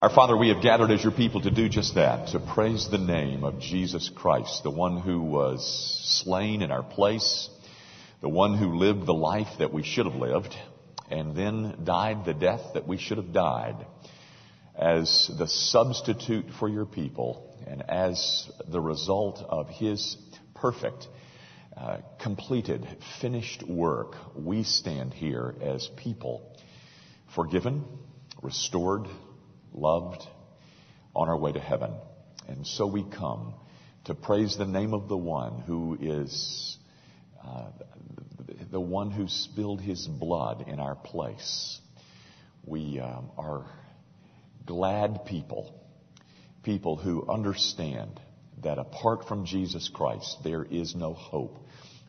Our Father, we have gathered as your people to do just that, to praise the name of Jesus Christ, the one who was slain in our place, the one who lived the life that we should have lived, and then died the death that we should have died as the substitute for your people and as the result of his perfect, uh, completed, finished work, we stand here as people forgiven, restored, loved, on our way to heaven. And so we come to praise the name of the one who is uh, the one who spilled his blood in our place. We um, are glad people, people who understand that apart from Jesus Christ, there is no hope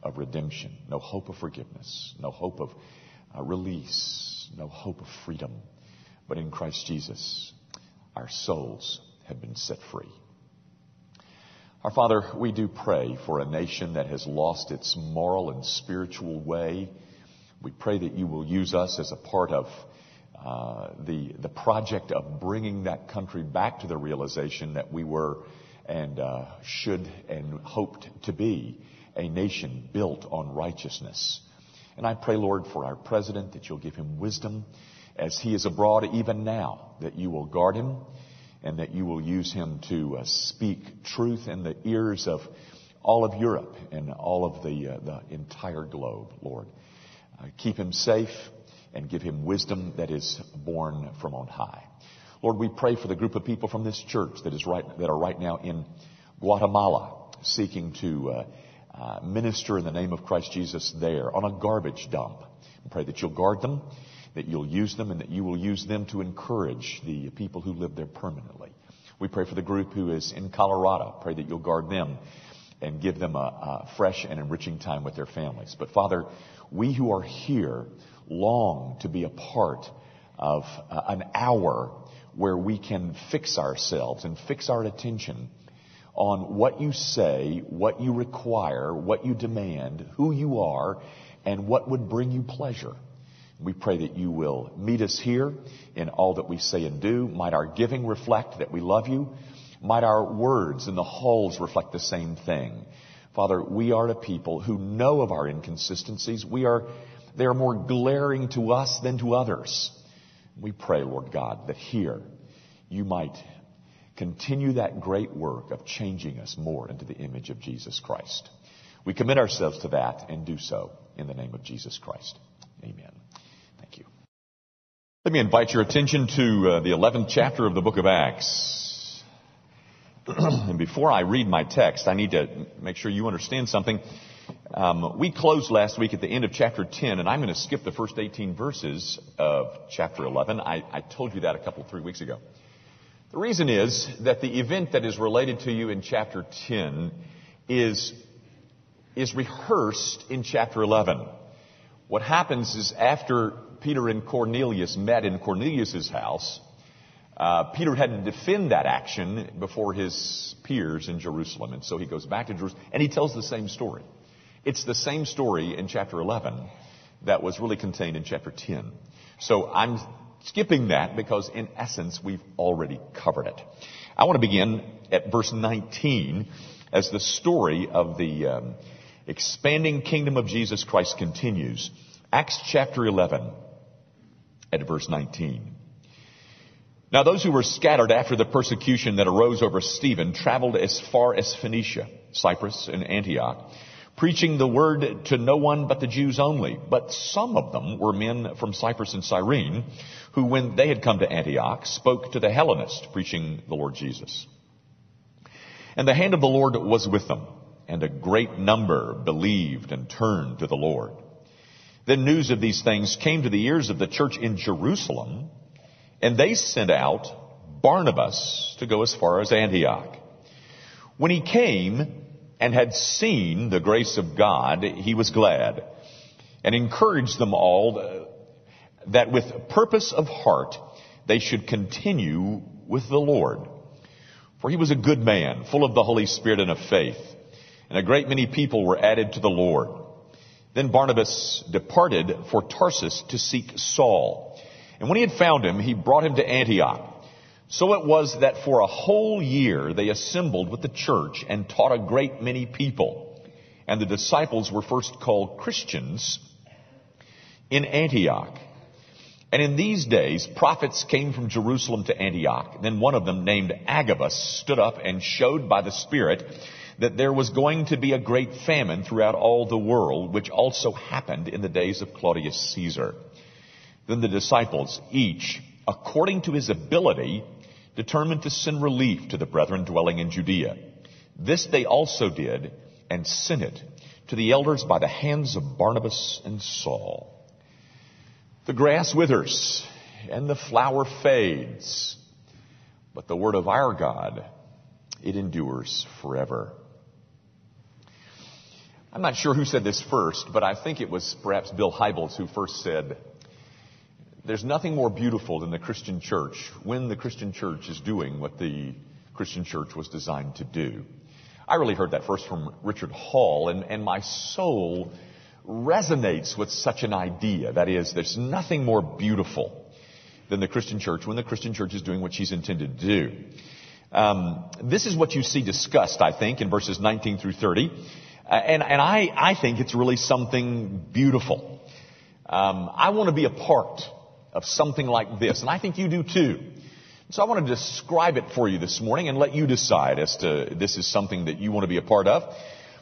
of redemption, no hope of forgiveness, no hope of uh, release, no hope of freedom. But in Christ Jesus, our souls have been set free. Our Father, we do pray for a nation that has lost its moral and spiritual way. We pray that you will use us as a part of uh, the, the project of bringing that country back to the realization that we were and uh, should and hoped to be a nation built on righteousness. And I pray, Lord, for our president that you'll give him wisdom as he is abroad even now, that you will guard him and that you will use him to uh, speak truth in the ears of all of Europe and all of the, uh, the entire globe, Lord. Uh, keep him safe and give him wisdom that is born from on high. Lord, we pray for the group of people from this church that is right, that are right now in Guatemala seeking to uh, uh, minister in the name of Christ Jesus there on a garbage dump. We pray that you'll guard them that you'll use them and that you will use them to encourage the people who live there permanently. We pray for the group who is in Colorado. Pray that you'll guard them and give them a, a fresh and enriching time with their families. But Father, we who are here long to be a part of uh, an hour where we can fix ourselves and fix our attention on what you say, what you require, what you demand, who you are, and what would bring you pleasure. We pray that you will meet us here in all that we say and do. Might our giving reflect that we love you. Might our words in the halls reflect the same thing. Father, we are a people who know of our inconsistencies. We are, they are more glaring to us than to others. We pray, Lord God, that here you might continue that great work of changing us more into the image of Jesus Christ. We commit ourselves to that and do so in the name of Jesus Christ. Amen. Let me invite your attention to uh, the 11th chapter of the book of Acts. and before I read my text, I need to make sure you understand something. Um, we closed last week at the end of chapter 10, and I'm going to skip the first 18 verses of chapter 11. I, I told you that a couple, three weeks ago. The reason is that the event that is related to you in chapter 10 is, is rehearsed in chapter 11. What happens is after Peter and Cornelius met in Cornelius's house, uh, Peter had to defend that action before his peers in Jerusalem. And so he goes back to Jerusalem and he tells the same story. It's the same story in chapter 11 that was really contained in chapter 10. So I'm skipping that because in essence we've already covered it. I want to begin at verse 19 as the story of the um, expanding kingdom of Jesus Christ continues. Acts chapter 11 at verse 19. Now those who were scattered after the persecution that arose over Stephen traveled as far as Phoenicia, Cyprus, and Antioch, preaching the word to no one but the Jews only. But some of them were men from Cyprus and Cyrene, who when they had come to Antioch spoke to the Hellenists, preaching the Lord Jesus. And the hand of the Lord was with them, and a great number believed and turned to the Lord. Then news of these things came to the ears of the church in Jerusalem, and they sent out Barnabas to go as far as Antioch. When he came and had seen the grace of God, he was glad and encouraged them all uh, that with purpose of heart they should continue with the Lord. For he was a good man, full of the Holy Spirit and of faith, and a great many people were added to the Lord. Then Barnabas departed for Tarsus to seek Saul. And when he had found him, he brought him to Antioch. So it was that for a whole year they assembled with the church and taught a great many people. And the disciples were first called Christians in Antioch. And in these days, prophets came from Jerusalem to Antioch. Then one of them, named Agabus, stood up and showed by the Spirit that there was going to be a great famine throughout all the world, which also happened in the days of Claudius Caesar. Then the disciples, each, according to his ability, determined to send relief to the brethren dwelling in Judea. This they also did and sent it to the elders by the hands of Barnabas and Saul. The grass withers and the flower fades, but the word of our God, it endures forever. I'm not sure who said this first, but I think it was perhaps Bill Hybels who first said, there's nothing more beautiful than the Christian church when the Christian church is doing what the Christian church was designed to do. I really heard that first from Richard Hall, and, and my soul resonates with such an idea. That is, there's nothing more beautiful than the Christian church when the Christian church is doing what she's intended to do. Um, this is what you see discussed, I think, in verses 19 through 30. Uh, and and I, I think it's really something beautiful. Um, I want to be a part of something like this. And I think you do too. So I want to describe it for you this morning and let you decide as to this is something that you want to be a part of.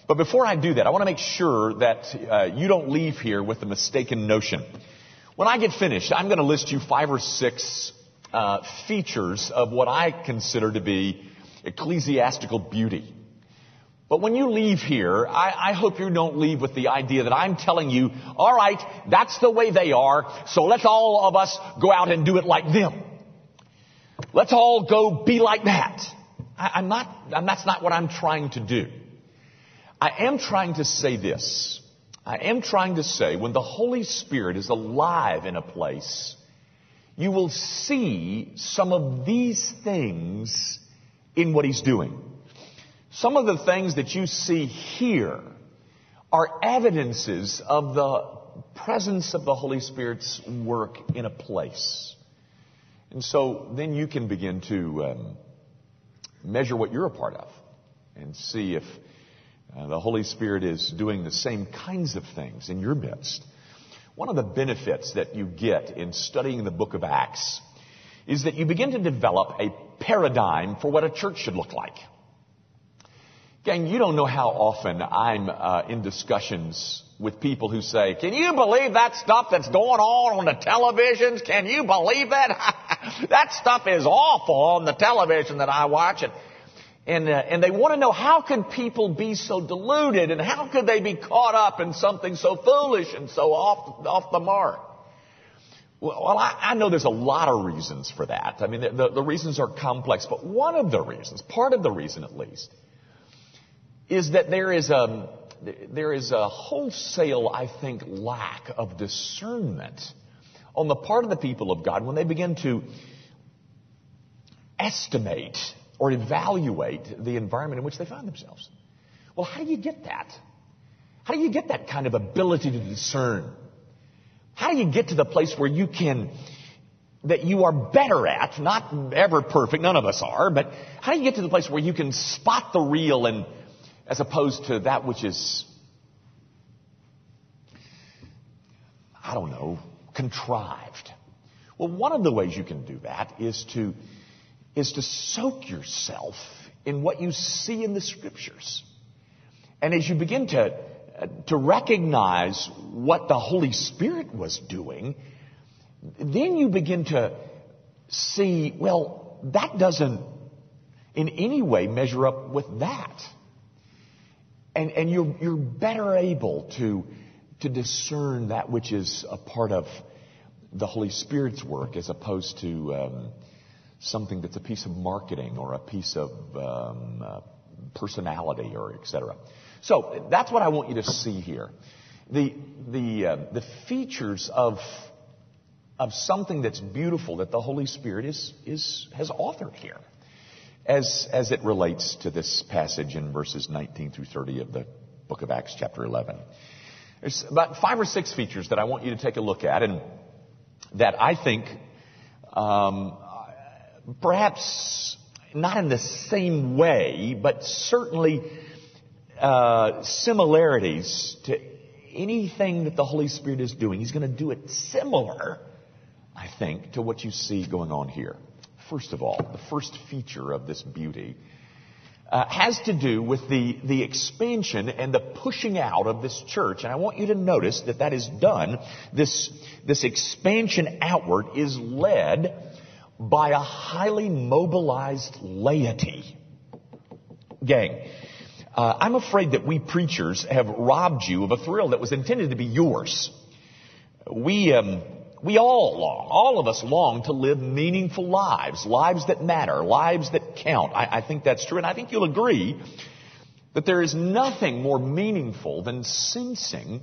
But before I do that, I want to make sure that uh, you don't leave here with a mistaken notion. When I get finished, I'm going to list you five or six uh, features of what I consider to be ecclesiastical beauty. But when you leave here, I, I, hope you don't leave with the idea that I'm telling you, all right, that's the way they are, so let's all of us go out and do it like them. Let's all go be like that. I, I'm not, that's not what I'm trying to do. I am trying to say this. I am trying to say when the Holy Spirit is alive in a place, you will see some of these things in what He's doing. Some of the things that you see here are evidences of the presence of the Holy Spirit's work in a place. And so then you can begin to um, measure what you're a part of and see if uh, the Holy Spirit is doing the same kinds of things in your midst. One of the benefits that you get in studying the book of Acts is that you begin to develop a paradigm for what a church should look like. Gang, you don't know how often I'm uh, in discussions with people who say, can you believe that stuff that's going on on the televisions? Can you believe that? that stuff is awful on the television that I watch. And, and, uh, and they want to know how can people be so deluded and how could they be caught up in something so foolish and so off, off the mark? Well, I, I know there's a lot of reasons for that. I mean, the, the, the reasons are complex, but one of the reasons, part of the reason at least, is that there is a, there is a wholesale, I think, lack of discernment on the part of the people of God when they begin to estimate or evaluate the environment in which they find themselves. Well, how do you get that? How do you get that kind of ability to discern? How do you get to the place where you can, that you are better at, not ever perfect, none of us are, but how do you get to the place where you can spot the real and as opposed to that which is, I don't know, contrived. Well, one of the ways you can do that is to, is to soak yourself in what you see in the scriptures. And as you begin to, to recognize what the Holy Spirit was doing, then you begin to see, well, that doesn't in any way measure up with that and, and you're, you're better able to, to discern that which is a part of the Holy Spirit's work as opposed to um, something that's a piece of marketing or a piece of um, uh, personality or etc. So that's what I want you to see here. The, the, uh, the features of, of something that's beautiful that the Holy Spirit is, is, has authored here as, as it relates to this passage in verses 19 through 30 of the book of Acts, chapter 11. There's about five or six features that I want you to take a look at and that I think um, perhaps not in the same way, but certainly uh, similarities to anything that the Holy Spirit is doing. He's going to do it similar, I think, to what you see going on here. First of all, the first feature of this beauty uh, has to do with the, the expansion and the pushing out of this church. And I want you to notice that that is done. This, this expansion outward is led by a highly mobilized laity. Gang, uh, I'm afraid that we preachers have robbed you of a thrill that was intended to be yours. We, um, we all long, all of us long to live meaningful lives, lives that matter, lives that count. I, I think that's true, and I think you'll agree that there is nothing more meaningful than sensing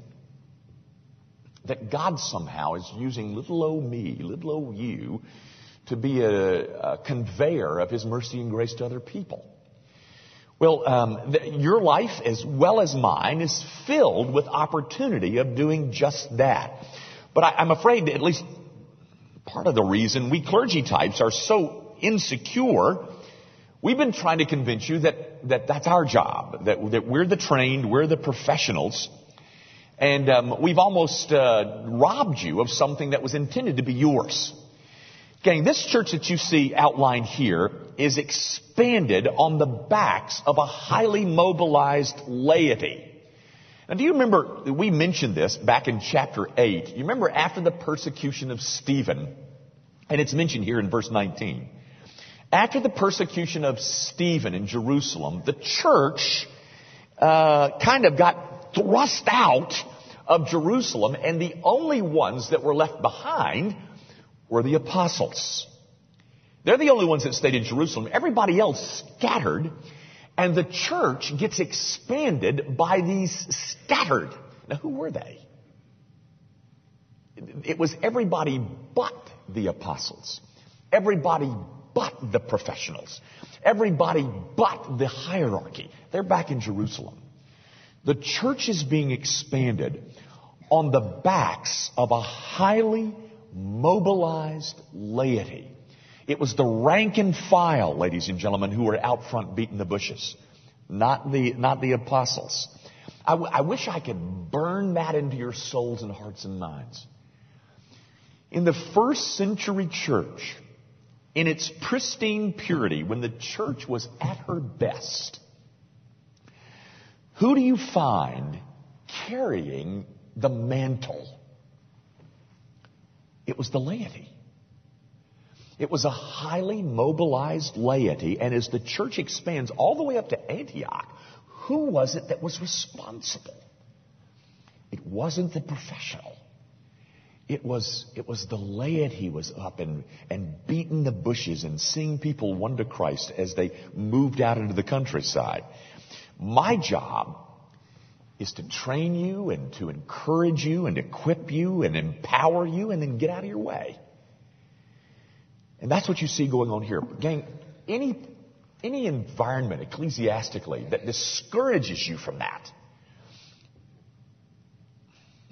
that God somehow is using little old me, little old you, to be a, a conveyor of His mercy and grace to other people. Well, um, your life, as well as mine, is filled with opportunity of doing just that. But I, I'm afraid at least part of the reason we clergy types are so insecure, we've been trying to convince you that, that that's our job, that, that we're the trained, we're the professionals, and um, we've almost uh, robbed you of something that was intended to be yours. Gang, this church that you see outlined here is expanded on the backs of a highly mobilized laity. Now, do you remember, we mentioned this back in chapter 8. You remember after the persecution of Stephen, and it's mentioned here in verse 19. After the persecution of Stephen in Jerusalem, the church uh, kind of got thrust out of Jerusalem, and the only ones that were left behind were the apostles. They're the only ones that stayed in Jerusalem. Everybody else scattered. And the church gets expanded by these scattered. Now, who were they? It was everybody but the apostles. Everybody but the professionals. Everybody but the hierarchy. They're back in Jerusalem. The church is being expanded on the backs of a highly mobilized laity it was the rank and file, ladies and gentlemen, who were out front beating the bushes, not the, not the apostles. I, w- I wish I could burn that into your souls and hearts and minds. In the first century church, in its pristine purity, when the church was at her best, who do you find carrying the mantle? It was the laity. It was a highly mobilized laity, and as the church expands all the way up to Antioch, who was it that was responsible? It wasn't the professional. It was, it was the laity was up and, and beating the bushes and seeing people won to Christ as they moved out into the countryside. My job is to train you and to encourage you and equip you and empower you and then get out of your way. And that's what you see going on here. Gang, any, any environment ecclesiastically that discourages you from that,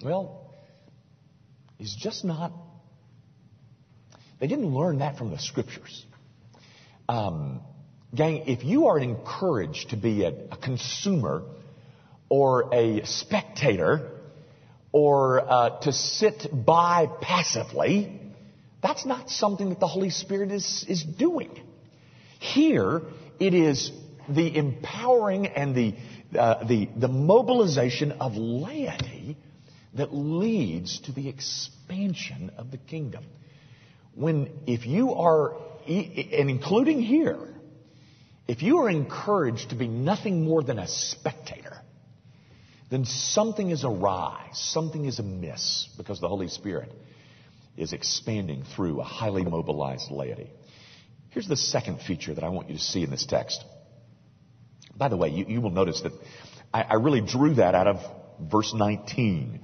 well, is just not, they didn't learn that from the scriptures. Um, gang, if you are encouraged to be a, a consumer or a spectator or uh, to sit by passively, that's not something that the Holy Spirit is, is doing. Here, it is the empowering and the, uh, the, the mobilization of laity that leads to the expansion of the kingdom. When, if you are, and including here, if you are encouraged to be nothing more than a spectator, then something is awry, something is amiss because the Holy Spirit is expanding through a highly mobilized laity. Here's the second feature that I want you to see in this text. By the way, you, you will notice that I, I really drew that out of verse 19.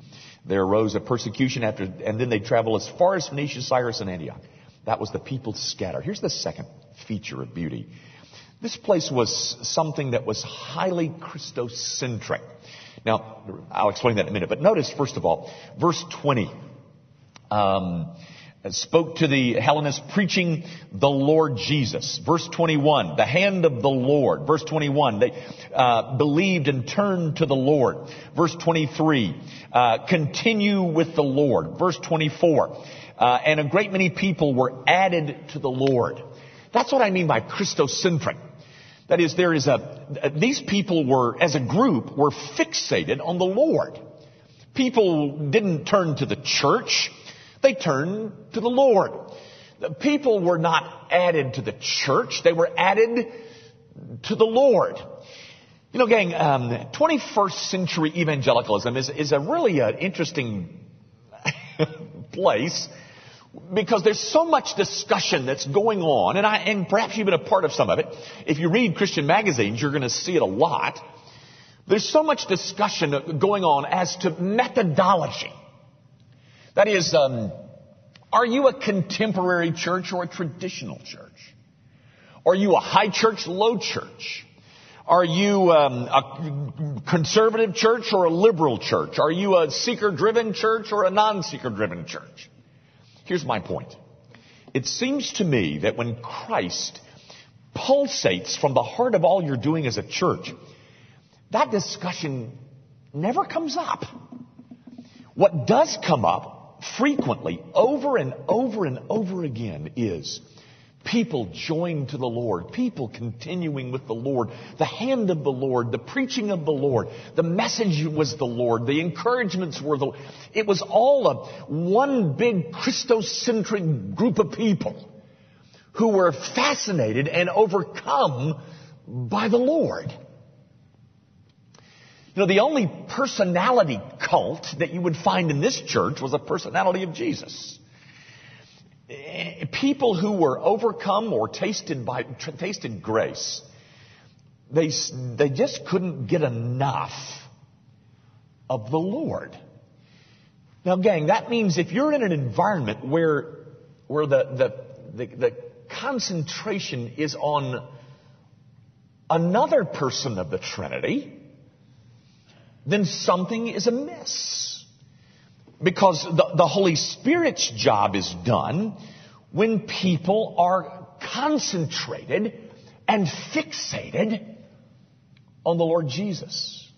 There arose a persecution after, and then they travel as far as Phoenicia, Cyprus, and Antioch. That was the people scattered. Here's the second feature of beauty. This place was something that was highly Christocentric. Now, I'll explain that in a minute, but notice, first of all, verse 20 um, spoke to the Hellenists preaching the Lord Jesus. Verse 21, the hand of the Lord. Verse 21, they uh, believed and turned to the Lord. Verse 23, uh, continue with the Lord. Verse 24, uh, and a great many people were added to the Lord. That's what I mean by Christocentric. That is, there is a, these people were, as a group, were fixated on the Lord. People didn't turn to the church. They turned to the Lord. The people were not added to the church. They were added to the Lord. You know, gang, um, 21st century evangelicalism is, is a really uh, interesting place because there's so much discussion that's going on, and I, and perhaps you've been a part of some of it. If you read Christian magazines, you're going to see it a lot. There's so much discussion going on as to methodology. That is, um, are you a contemporary church or a traditional church? Are you a high church, low church? Are you um, a conservative church or a liberal church? Are you a seeker driven church or a non seeker driven church? Here's my point. It seems to me that when Christ pulsates from the heart of all you're doing as a church, that discussion never comes up. What does come up frequently, over and over and over again, is people joined to the Lord, people continuing with the Lord, the hand of the Lord, the preaching of the Lord, the message was the Lord, the encouragements were the It was all a one big Christocentric group of people who were fascinated and overcome by the Lord. You know, the only personality cult that you would find in this church was a personality of Jesus. Eh, people who were overcome or tasted by, tasted grace, they, they just couldn't get enough of the Lord. Now gang, that means if you're in an environment where, where the, the, the, the concentration is on another person of the Trinity, then something is amiss. Because the, the Holy Spirit's job is done when people are concentrated and fixated on the Lord Jesus.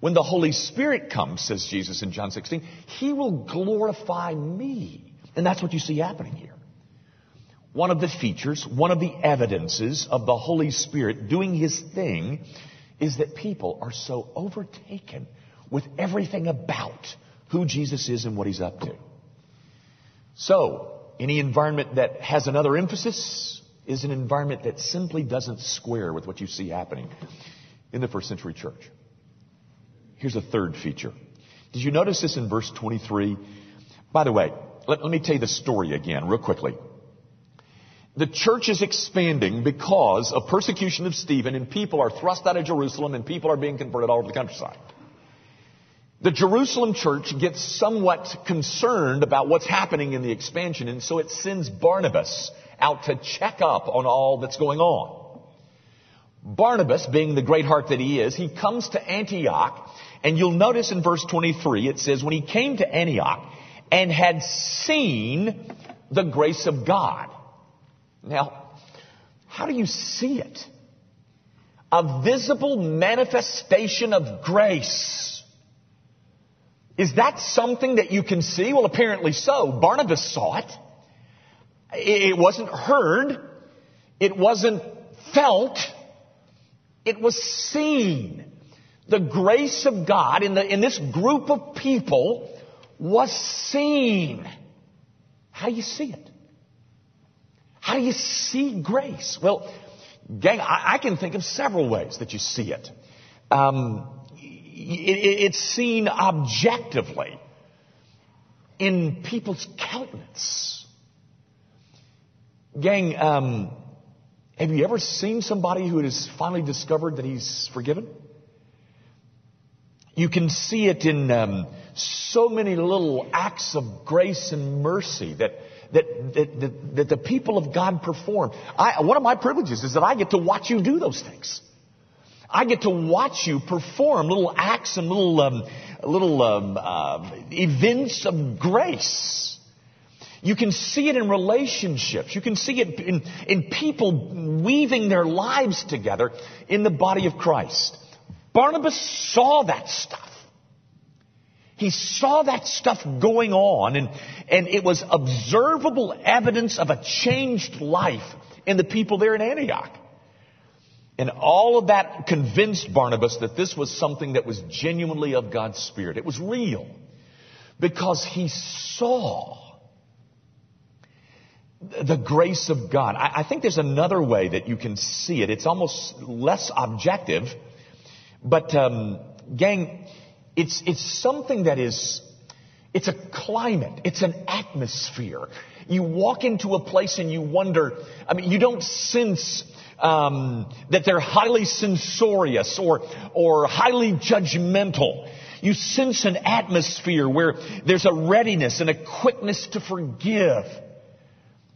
When the Holy Spirit comes, says Jesus in John 16, He will glorify me. And that's what you see happening here. One of the features, one of the evidences of the Holy Spirit doing His thing is that people are so overtaken with everything about who Jesus is and what he's up to. So, any environment that has another emphasis is an environment that simply doesn't square with what you see happening in the first century church. Here's a third feature. Did you notice this in verse 23? By the way, let, let me tell you the story again, real quickly. The church is expanding because of persecution of Stephen and people are thrust out of Jerusalem and people are being converted all over the countryside. The Jerusalem church gets somewhat concerned about what's happening in the expansion and so it sends Barnabas out to check up on all that's going on. Barnabas, being the great heart that he is, he comes to Antioch and you'll notice in verse 23 it says, when he came to Antioch and had seen the grace of God. Now, how do you see it? A visible manifestation of grace. Is that something that you can see? Well, apparently so. Barnabas saw it. It wasn't heard. It wasn't felt. It was seen. The grace of God in, the, in this group of people was seen. How do you see it? How do you see grace? Well, gang, I, I can think of several ways that you see it. Um, it, it it's seen objectively in people's countenance. Gang, um, have you ever seen somebody who has finally discovered that he's forgiven? You can see it in um, so many little acts of grace and mercy that that, that, that, that the people of God perform. I, one of my privileges is that I get to watch you do those things. I get to watch you perform little acts and little, um, little um, uh, events of grace. You can see it in relationships. You can see it in, in people weaving their lives together in the body of Christ. Barnabas saw that stuff. He saw that stuff going on and, and it was observable evidence of a changed life in the people there in Antioch. And all of that convinced Barnabas that this was something that was genuinely of God's Spirit. It was real. Because he saw the grace of God. I, I, think there's another way that you can see it. It's almost less objective, but um, gang, it's it's something that is. It's a climate. It's an atmosphere. You walk into a place and you wonder. I mean, you don't sense um, that they're highly censorious or or highly judgmental. You sense an atmosphere where there's a readiness and a quickness to forgive.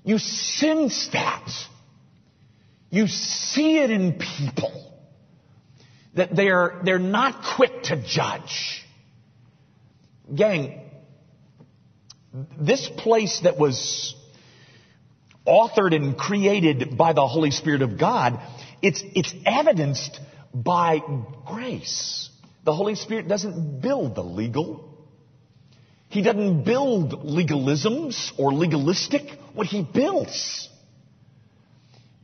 You sense that. You see it in people. That they're, they're not quick to judge. Gang, this place that was authored and created by the Holy Spirit of God, it's, it's evidenced by grace. The Holy Spirit doesn't build the legal. He doesn't build legalisms or legalistic. What he builds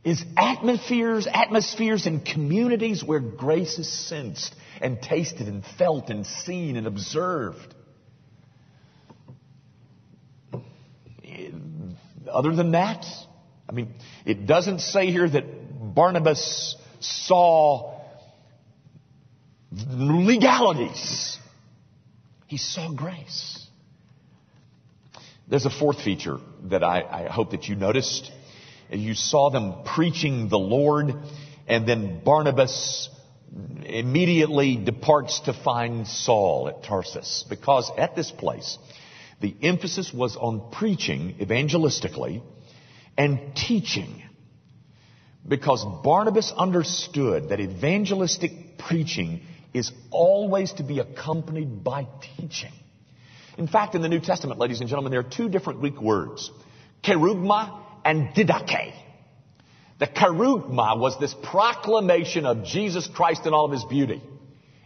is atmospheres, atmospheres and communities where grace is sensed and tasted and felt and seen and observed. Other than that, I mean, it doesn't say here that Barnabas saw legalities. He saw grace. There's a fourth feature that I, I hope that you noticed. You saw them preaching the Lord, and then Barnabas immediately departs to find Saul at Tarsus. Because at this place, the emphasis was on preaching evangelistically and teaching. Because Barnabas understood that evangelistic preaching is always to be accompanied by teaching. In fact, in the New Testament, ladies and gentlemen, there are two different Greek words. Kerugma and didache. The kerugma was this proclamation of Jesus Christ in all of his beauty.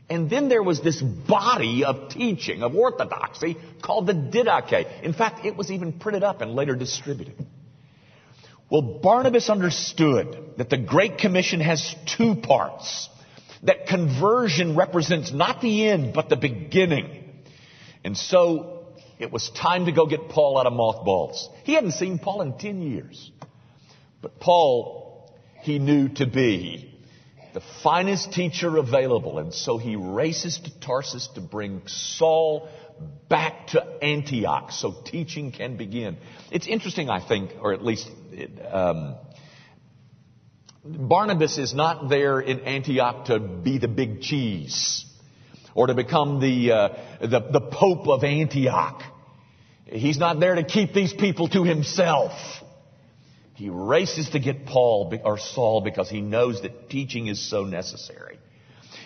And then there was this body of teaching, of orthodoxy, called the didache. In fact, it was even printed up and later distributed. Well, Barnabas understood that the Great Commission has two parts that conversion represents not the end, but the beginning. And so it was time to go get Paul out of mothballs. He hadn't seen Paul in 10 years. But Paul, he knew to be the finest teacher available. And so he races to Tarsus to bring Saul back to Antioch so teaching can begin. It's interesting, I think, or at least it, um, Barnabas is not there in Antioch to be the big cheese or to become the, uh, the, the Pope of Antioch. He's not there to keep these people to himself. He races to get Paul or Saul because he knows that teaching is so necessary.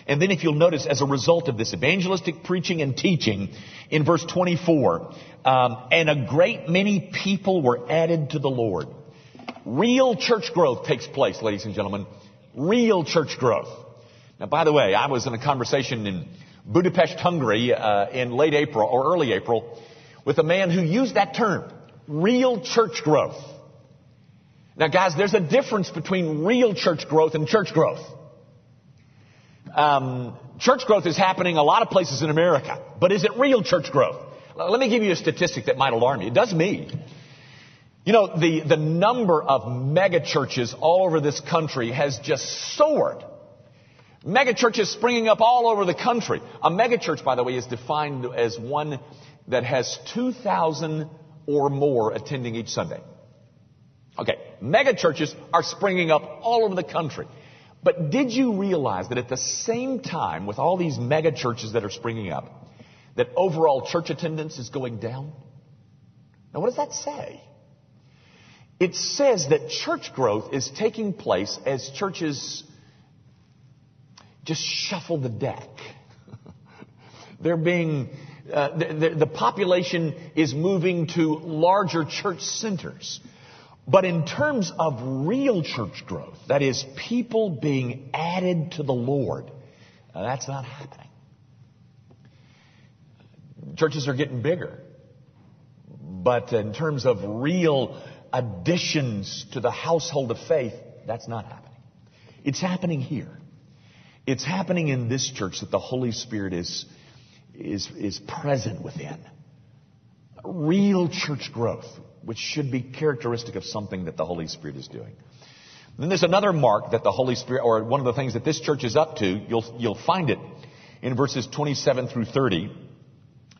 And then if you'll notice, as a result of this evangelistic preaching and teaching, in verse 24, um, and a great many people were added to the Lord. Real church growth takes place, ladies and gentlemen. Real church growth. Now, by the way, I was in a conversation in Budapest, Hungary, uh, in late April or early April with a man who used that term, real church growth. Now, guys, there's a difference between real church growth and church growth. Um, church growth is happening a lot of places in America, but is it real church growth? Let me give you a statistic that might alarm you. It does me. You know, the, the number of mega churches all over this country has just soared. Mega churches springing up all over the country. A mega church, by the way, is defined as one that has 2,000 or more attending each Sunday. Okay, mega churches are springing up all over the country. But did you realize that at the same time, with all these mega churches that are springing up, that overall church attendance is going down? Now, what does that say? It says that church growth is taking place as churches just shuffle the deck. they're being, Uh, the, the, population is moving to larger church centers. But in terms of real church growth, that is, people being added to the Lord, that's not happening. Churches are getting bigger. But in terms of real additions to the household of faith, that's not happening. It's happening here. It's happening in this church that the Holy Spirit is, is, is present within. Real church growth, which should be characteristic of something that the Holy Spirit is doing. Then there's another mark that the Holy Spirit, or one of the things that this church is up to, you'll, you'll find it in verses 27 through 30.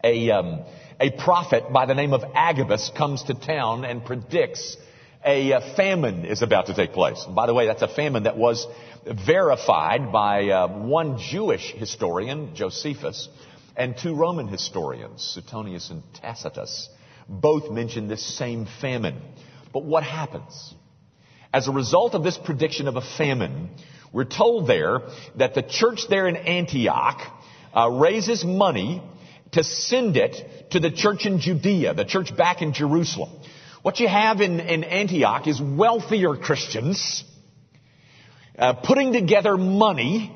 A, um, a prophet by the name of Agabus comes to town and predicts a uh, famine is about to take place. And by the way, that's a famine that was verified by uh, one Jewish historian, Josephus, and two Roman historians, Suetonius and Tacitus. Both mention this same famine. But what happens? As a result of this prediction of a famine, we're told there that the church there in Antioch uh, raises money to send it to the church in Judea, the church back in Jerusalem. What you have in, in Antioch is wealthier Christians uh, putting together money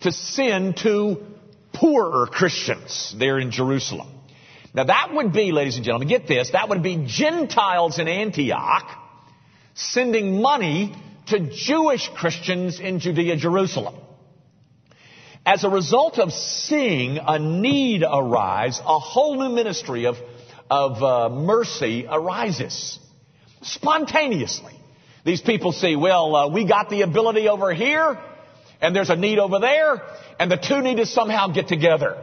to send to poorer Christians there in Jerusalem. Now that would be, ladies and gentlemen, get this, that would be Gentiles in Antioch sending money to Jewish Christians in Judea, Jerusalem. As a result of seeing a need arise, a whole new ministry of of uh, mercy arises spontaneously. These people see, well, uh, we got the ability over here, and there's a need over there, and the two need to somehow get together.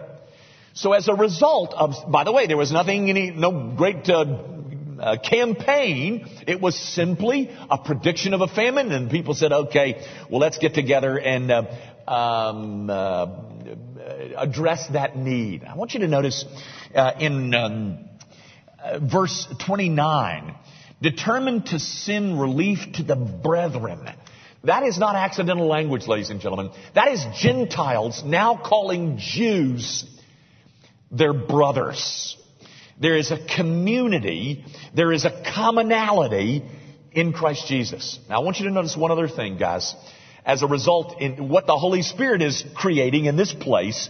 So as a result of, by the way, there was nothing, any, no great uh, uh, campaign. It was simply a prediction of a famine, and people said, okay, well, let's get together and uh, um, uh, address that need. I want you to notice uh, in um, uh, verse 29, determined to send relief to the brethren. That is not accidental language, ladies and gentlemen. That is Gentiles now calling Jews their brothers. There is a community, there is a commonality in Christ Jesus. Now I want you to notice one other thing, guys. As a result, in what the Holy Spirit is creating in this place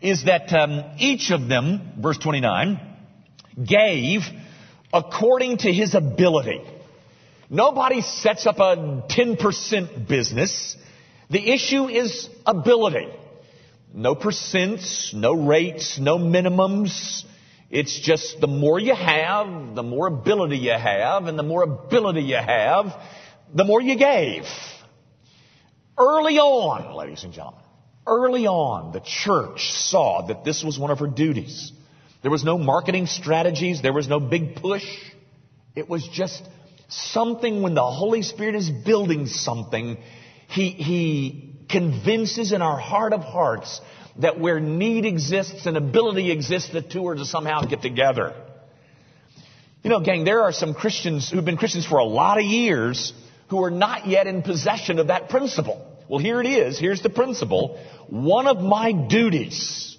is that um, each of them, verse 29, gave according to his ability. Nobody sets up a 10% business. The issue is ability. No percents, no rates, no minimums. It's just the more you have, the more ability you have, and the more ability you have, the more you gave. Early on, ladies and gentlemen, early on, the church saw that this was one of her duties. There was no marketing strategies. There was no big push. It was just something when the Holy Spirit is building something, He, He convinces in our heart of hearts that where need exists and ability exists, the two are to somehow get together. You know, gang, there are some Christians who've been Christians for a lot of years who are not yet in possession of that principle. Well, here it is. Here's the principle. One of my duties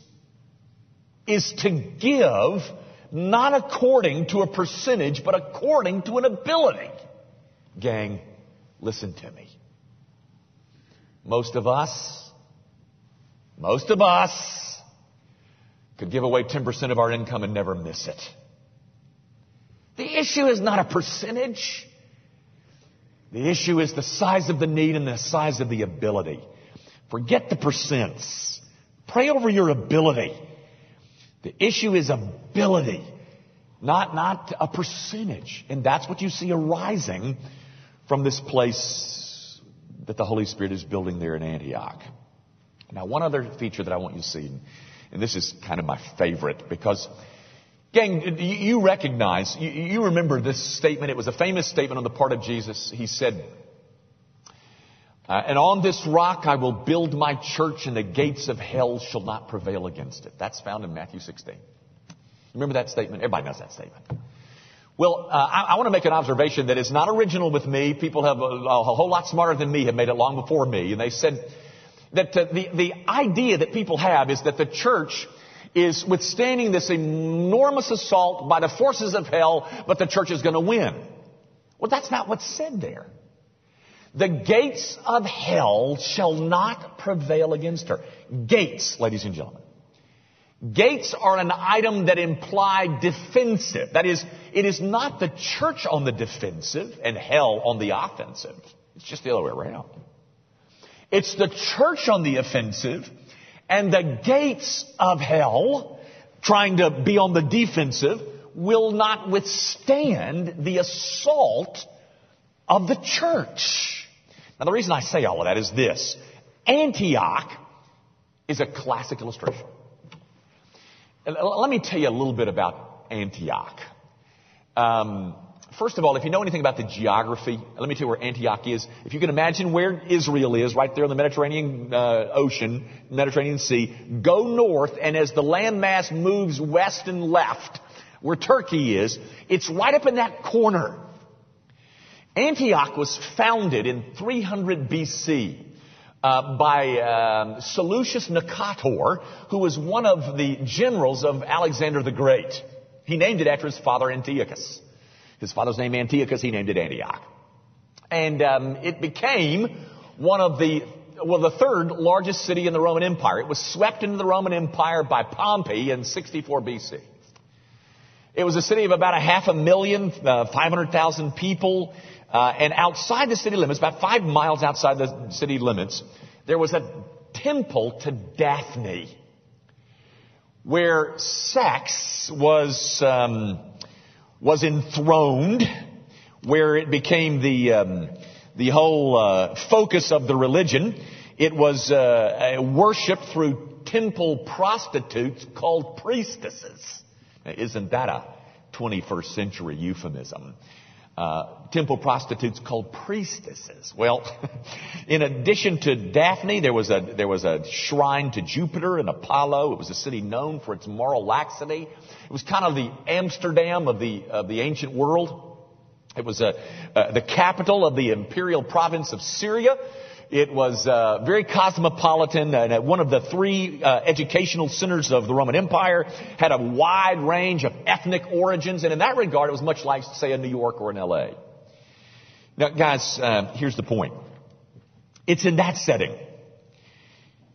is to give not according to a percentage, but according to an ability. Gang, listen to me. Most of us, most of us could give away 10% of our income and never miss it. The issue is not a percentage. The issue is the size of the need and the size of the ability. Forget the percents. Pray over your ability. The issue is ability, not, not a percentage. And that's what you see arising from this place that the Holy Spirit is building there in Antioch. Now, one other feature that I want you to see, and this is kind of my favorite because, gang, you recognize, you remember this statement. It was a famous statement on the part of Jesus. He said, uh, and on this rock I will build my church, and the gates of hell shall not prevail against it. That's found in Matthew 16. Remember that statement? Everybody knows that statement. Well, uh, I, I want to make an observation that is not original with me. People have a, a, whole lot smarter than me have made it long before me, and they said that uh, the the idea that people have is that the church is withstanding this enormous assault by the forces of hell, but the church is going to win. Well, that's not what's said there. The gates of hell shall not prevail against her. Gates, ladies and gentlemen. Gates are an item that imply defensive. That is, it is not the church on the defensive and hell on the offensive. It's just the other way around. It's the church on the offensive and the gates of hell trying to be on the defensive will not withstand the assault of the church. Now the reason I say all of that is this. Antioch is a classic illustration. Let me tell you a little bit about Antioch. Um, first of all, if you know anything about the geography, let me tell you where Antioch is. If you can imagine where Israel is, right there in the Mediterranean uh, Ocean, Mediterranean Sea, go north, and as the landmass moves west and left, where Turkey is, it's right up in that corner. Antioch was founded in 300 BC. Uh, by um, Seleucus Nicator, who was one of the generals of Alexander the Great. He named it after his father Antiochus. His father's name Antiochus, he named it Antioch. And um, it became one of the, well, the third largest city in the Roman Empire. It was swept into the Roman Empire by Pompey in 64 BC. It was a city of about a half a million, uh, 500,000 people. Uh, and outside the city limits, about five miles outside the city limits, there was a temple to Daphne, where sex was um, was enthroned, where it became the um, the whole uh, focus of the religion. It was uh, worshipped through temple prostitutes called priestesses. Now, isn't that a 21st century euphemism? Uh, temple prostitutes called priestesses. Well, in addition to Daphne, there was a there was a shrine to Jupiter and Apollo. It was a city known for its moral laxity. It was kind of the Amsterdam of the of the ancient world. It was a, uh, the capital of the imperial province of Syria. It was uh, very cosmopolitan and one of the three uh, educational centers of the Roman Empire. Had a wide range of ethnic origins, and in that regard, it was much like, say, a New York or an L.A. Now, guys, uh, here's the point. It's in that setting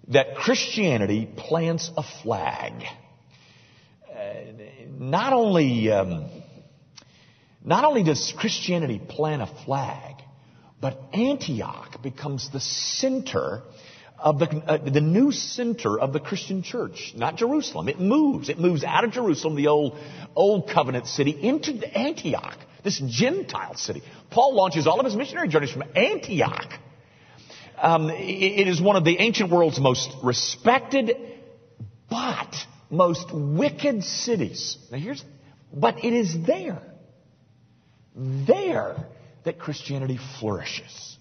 that Christianity plants a flag. Uh, not only um, not only does Christianity plant a flag, but Antioch becomes the center of the, uh, the new center of the Christian church, not Jerusalem. It moves. It moves out of Jerusalem, the old, old covenant city, into Antioch, this Gentile city. Paul launches all of his missionary journeys from Antioch. Um, it is one of the ancient world's most respected, but most wicked cities. Now here's, but it is there. There that Christianity flourishes.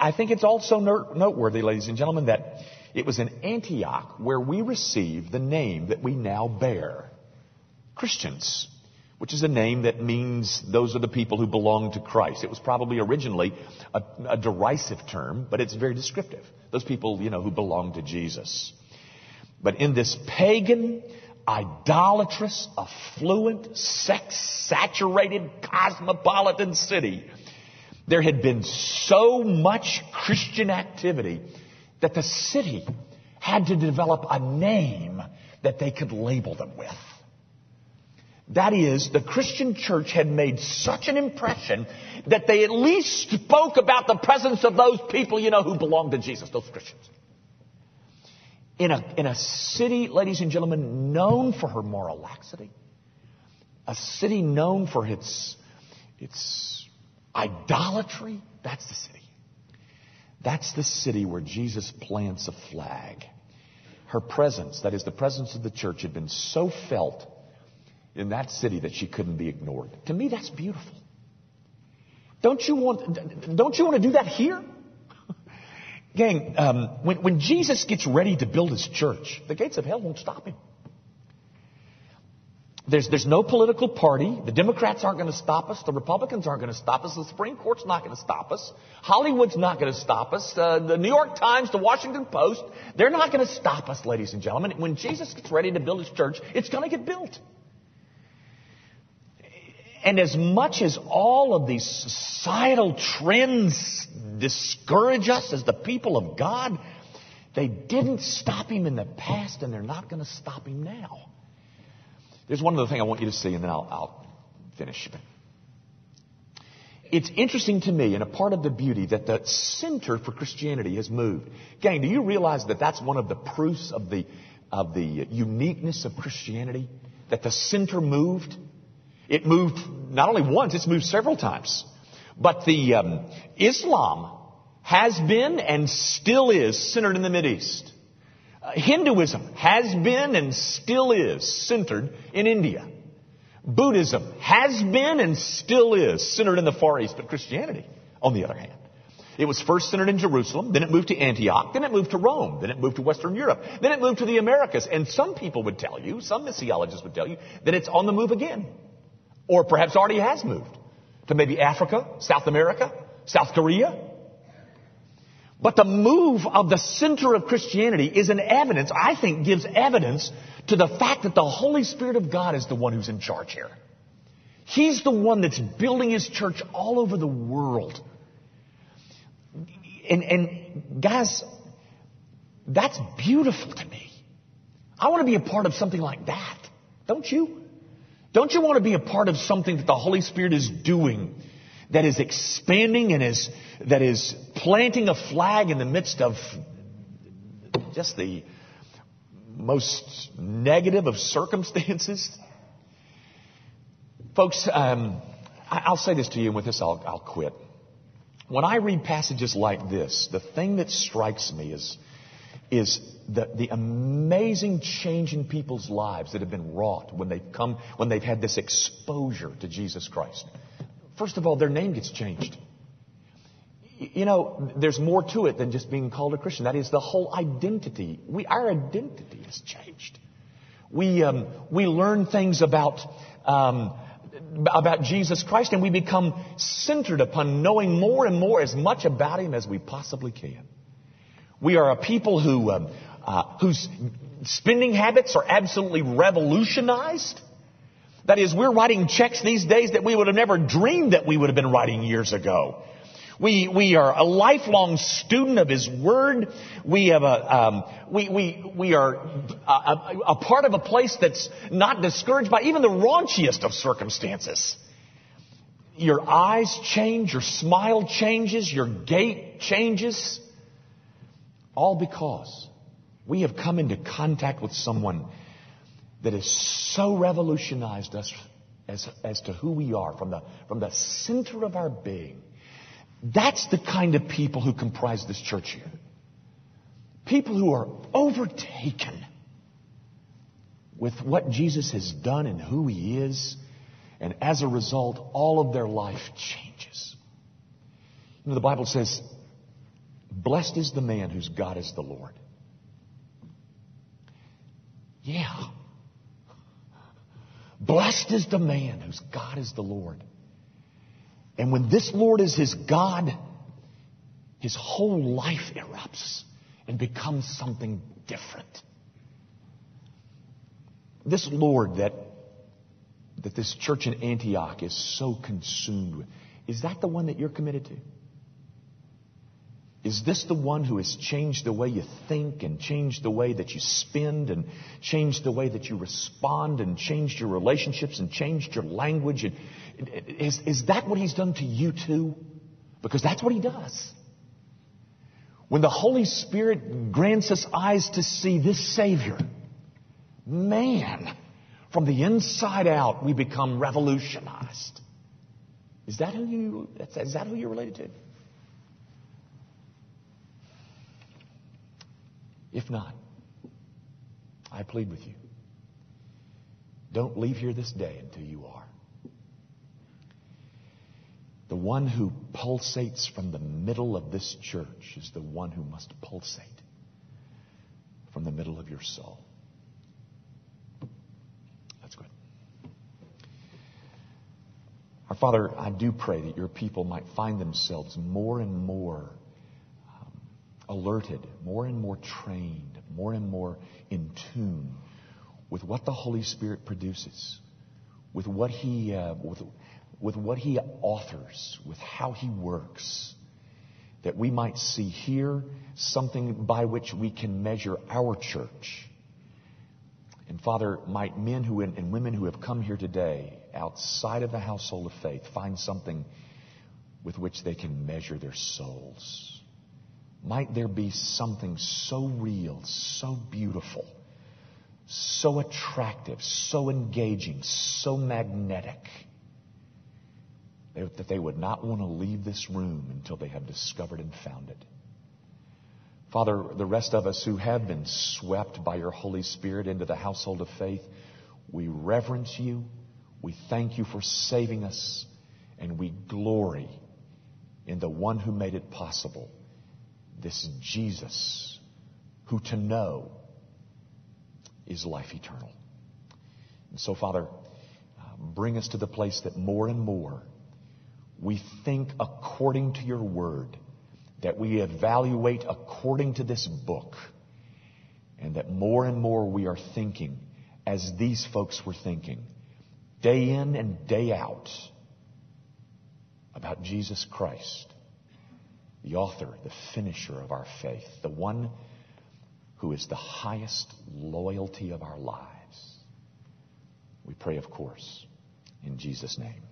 I think it's also noteworthy, ladies and gentlemen, that it was in Antioch where we received the name that we now bear. Christians, which is a name that means those are the people who belong to Christ. It was probably originally a, a derisive term, but it's very descriptive. Those people, you know, who belong to Jesus. But in this pagan, idolatrous, affluent, sex saturated, cosmopolitan city, there had been so much Christian activity that the city had to develop a name that they could label them with. That is, the Christian church had made such an impression that they at least spoke about the presence of those people, you know, who belonged to Jesus, those Christians in a, in a city, ladies and gentlemen, known for her moral laxity, a city known for its, its idolatry, that's the city. That's the city where Jesus plants a flag. Her presence, that is the presence of the church, had been so felt in that city that she couldn't be ignored. To me, that's beautiful. Don't you want, don't you want to do that here? Gang, um, when, when Jesus gets ready to build his church, the gates of hell won't stop him. There's, there's no political party. The Democrats aren't going to stop us. The Republicans aren't going to stop us. The Supreme Court's not going to stop us. Hollywood's not going to stop us. Uh, the New York Times, the Washington Post, they're not going to stop us, ladies and gentlemen. When Jesus gets ready to build his church, it's going to get built. And as much as all of these societal trends discourage us as the people of God, they didn't stop him in the past and they're not going to stop him now. There's one other thing I want you to see, and then I'll, I'll finish. It's interesting to me, and a part of the beauty, that the center for Christianity has moved. Gang, do you realize that that's one of the proofs of the, of the uniqueness of Christianity? That the center moved? It moved not only once, it's moved several times. But the um, Islam has been and still is centered in the Mideast. Uh, Hinduism has been and still is centered in India. Buddhism has been and still is centered in the Far East, but Christianity, on the other hand, it was first centered in Jerusalem, then it moved to Antioch, then it moved to Rome, then it moved to Western Europe, then it moved to the Americas. And some people would tell you, some missiologists would tell you, that it's on the move again. Or perhaps already has moved to maybe Africa, South America, South Korea, but the move of the center of Christianity is an evidence, I think, gives evidence to the fact that the Holy Spirit of God is the one who's in charge here. He's the one that's building his church all over the world. And, and guys, that's beautiful to me. I want to be a part of something like that. Don't you? Don't you want to be a part of something that the Holy Spirit is doing that is expanding and is, that is planting a flag in the midst of just the most negative of circumstances. Folks, um, I'll say this to you, and with this I'll, I'll quit. When I read passages like this, the thing that strikes me is, is the, the amazing change in people's lives that have been wrought when they've come, when they've had this exposure to Jesus Christ. First of all, their name gets changed. You know, there's more to it than just being called a Christian. That is the whole identity. We, our identity has changed. We, um, we learn things about, um, about Jesus Christ and we become centered upon knowing more and more as much about Him as we possibly can. We are a people who, um, uh, whose spending habits are absolutely revolutionized. That is, we're writing checks these days that we would have never dreamed that we would have been writing years ago. We, we are a lifelong student of His Word. We have a, um, we, we, we are a, a, a part of a place that's not discouraged by even the raunchiest of circumstances. Your eyes change, your smile changes, your gait changes. All because we have come into contact with someone that has so revolutionized us as, as to who we are from the, from the center of our being. That's the kind of people who comprise this church here. People who are overtaken with what Jesus has done and who he is, and as a result, all of their life changes. You know, the Bible says, Blessed is the man whose God is the Lord. Yeah. Blessed is the man whose God is the Lord. And when this Lord is his God, his whole life erupts and becomes something different. This Lord that, that this church in Antioch is so consumed with, is that the one that you're committed to? Is this the one who has changed the way you think and changed the way that you spend and changed the way that you respond and changed your relationships and changed your language? And is, is that what he's done to you too? Because that's what he does. When the Holy Spirit grants us eyes to see this Savior, man, from the inside out, we become revolutionized. Is that who you, is that who you're related to? If not, I plead with you. Don't leave here this day until you are. The one who pulsates from the middle of this church is the one who must pulsate from the middle of your soul. That's good. Our Father, I do pray that your people might find themselves more and more alerted, more and more trained, more and more in tune with what the Holy Spirit produces, with what He, uh, with, with what He authors, with how He works, that we might see here something by which we can measure our church. And Father, might men who and women who have come here today outside of the household of faith find something with which they can measure their souls. Might there be something so real, so beautiful, so attractive, so engaging, so magnetic that they would not want to leave this room until they have discovered and found it. Father, the rest of us who have been swept by your Holy Spirit into the household of faith, we reverence you. We thank you for saving us. And we glory in the one who made it possible, this Jesus, who to know is life eternal. And so, Father, uh, bring us to the place that more and more we think according to your word, that we evaluate according to this book, and that more and more we are thinking as these folks were thinking, day in and day out, about Jesus Christ, the author, the finisher of our faith, the one who is the highest loyalty of our lives. We pray, of course, in Jesus' name.